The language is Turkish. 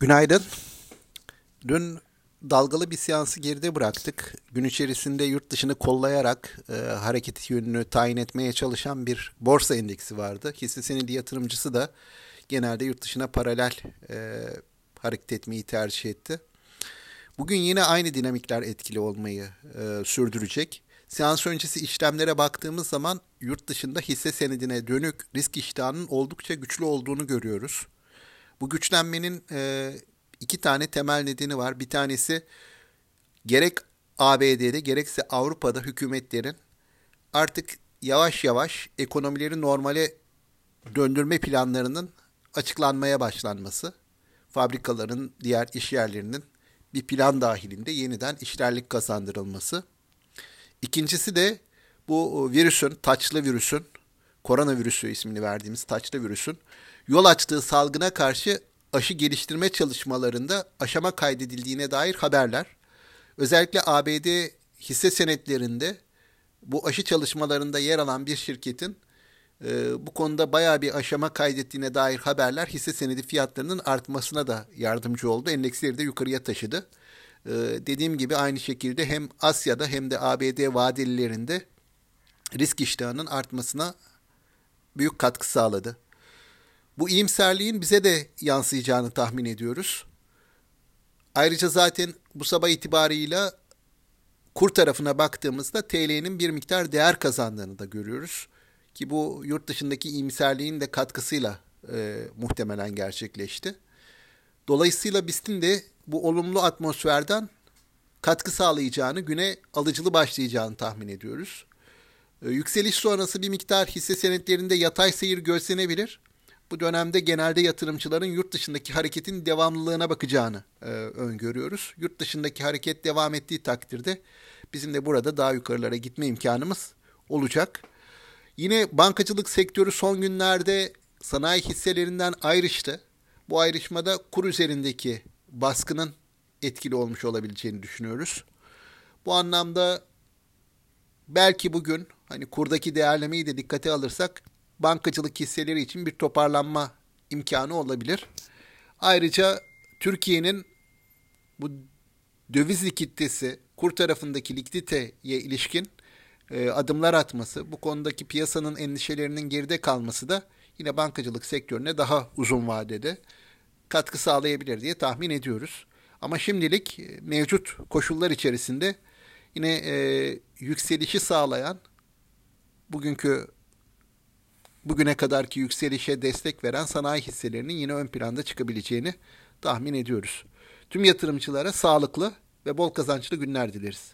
Günaydın. Dün dalgalı bir seansı geride bıraktık. Gün içerisinde yurt dışını kollayarak e, hareket yönünü tayin etmeye çalışan bir borsa endeksi vardı. Hisse senedi yatırımcısı da genelde yurt dışına paralel e, hareket etmeyi tercih etti. Bugün yine aynı dinamikler etkili olmayı e, sürdürecek. Seans öncesi işlemlere baktığımız zaman yurt dışında hisse senedine dönük risk iştahının oldukça güçlü olduğunu görüyoruz. Bu güçlenmenin e, iki tane temel nedeni var. Bir tanesi gerek ABD'de gerekse Avrupa'da hükümetlerin artık yavaş yavaş ekonomileri normale döndürme planlarının açıklanmaya başlanması. Fabrikaların, diğer iş yerlerinin bir plan dahilinde yeniden işlerlik kazandırılması. İkincisi de bu virüsün, taçlı virüsün, koronavirüsü ismini verdiğimiz taçlı virüsün yol açtığı salgına karşı aşı geliştirme çalışmalarında aşama kaydedildiğine dair haberler. Özellikle ABD hisse senetlerinde bu aşı çalışmalarında yer alan bir şirketin e, bu konuda bayağı bir aşama kaydettiğine dair haberler hisse senedi fiyatlarının artmasına da yardımcı oldu. Endeksleri de yukarıya taşıdı. E, dediğim gibi aynı şekilde hem Asya'da hem de ABD vadelilerinde risk iştahının artmasına büyük katkı sağladı. Bu iyimserliğin bize de yansıyacağını tahmin ediyoruz. Ayrıca zaten bu sabah itibarıyla kur tarafına baktığımızda TL'nin bir miktar değer kazandığını da görüyoruz. Ki bu yurt dışındaki iyimserliğin de katkısıyla e, muhtemelen gerçekleşti. Dolayısıyla BIST'in de bu olumlu atmosferden katkı sağlayacağını, güne alıcılı başlayacağını tahmin ediyoruz. E, yükseliş sonrası bir miktar hisse senetlerinde yatay seyir gözlenebilir. Bu dönemde genelde yatırımcıların yurt dışındaki hareketin devamlılığına bakacağını e, öngörüyoruz. Yurt dışındaki hareket devam ettiği takdirde bizim de burada daha yukarılara gitme imkanımız olacak. Yine bankacılık sektörü son günlerde sanayi hisselerinden ayrıştı. Bu ayrışmada kur üzerindeki baskının etkili olmuş olabileceğini düşünüyoruz. Bu anlamda belki bugün hani kurdaki değerlemeyi de dikkate alırsak bankacılık hisseleri için bir toparlanma imkanı olabilir. Ayrıca Türkiye'nin bu döviz likiditesi, kur tarafındaki likiditeye ilişkin e, adımlar atması, bu konudaki piyasanın endişelerinin geride kalması da yine bankacılık sektörüne daha uzun vadede katkı sağlayabilir diye tahmin ediyoruz. Ama şimdilik e, mevcut koşullar içerisinde yine e, yükselişi sağlayan bugünkü bugüne kadarki yükselişe destek veren sanayi hisselerinin yine ön planda çıkabileceğini tahmin ediyoruz. Tüm yatırımcılara sağlıklı ve bol kazançlı günler dileriz.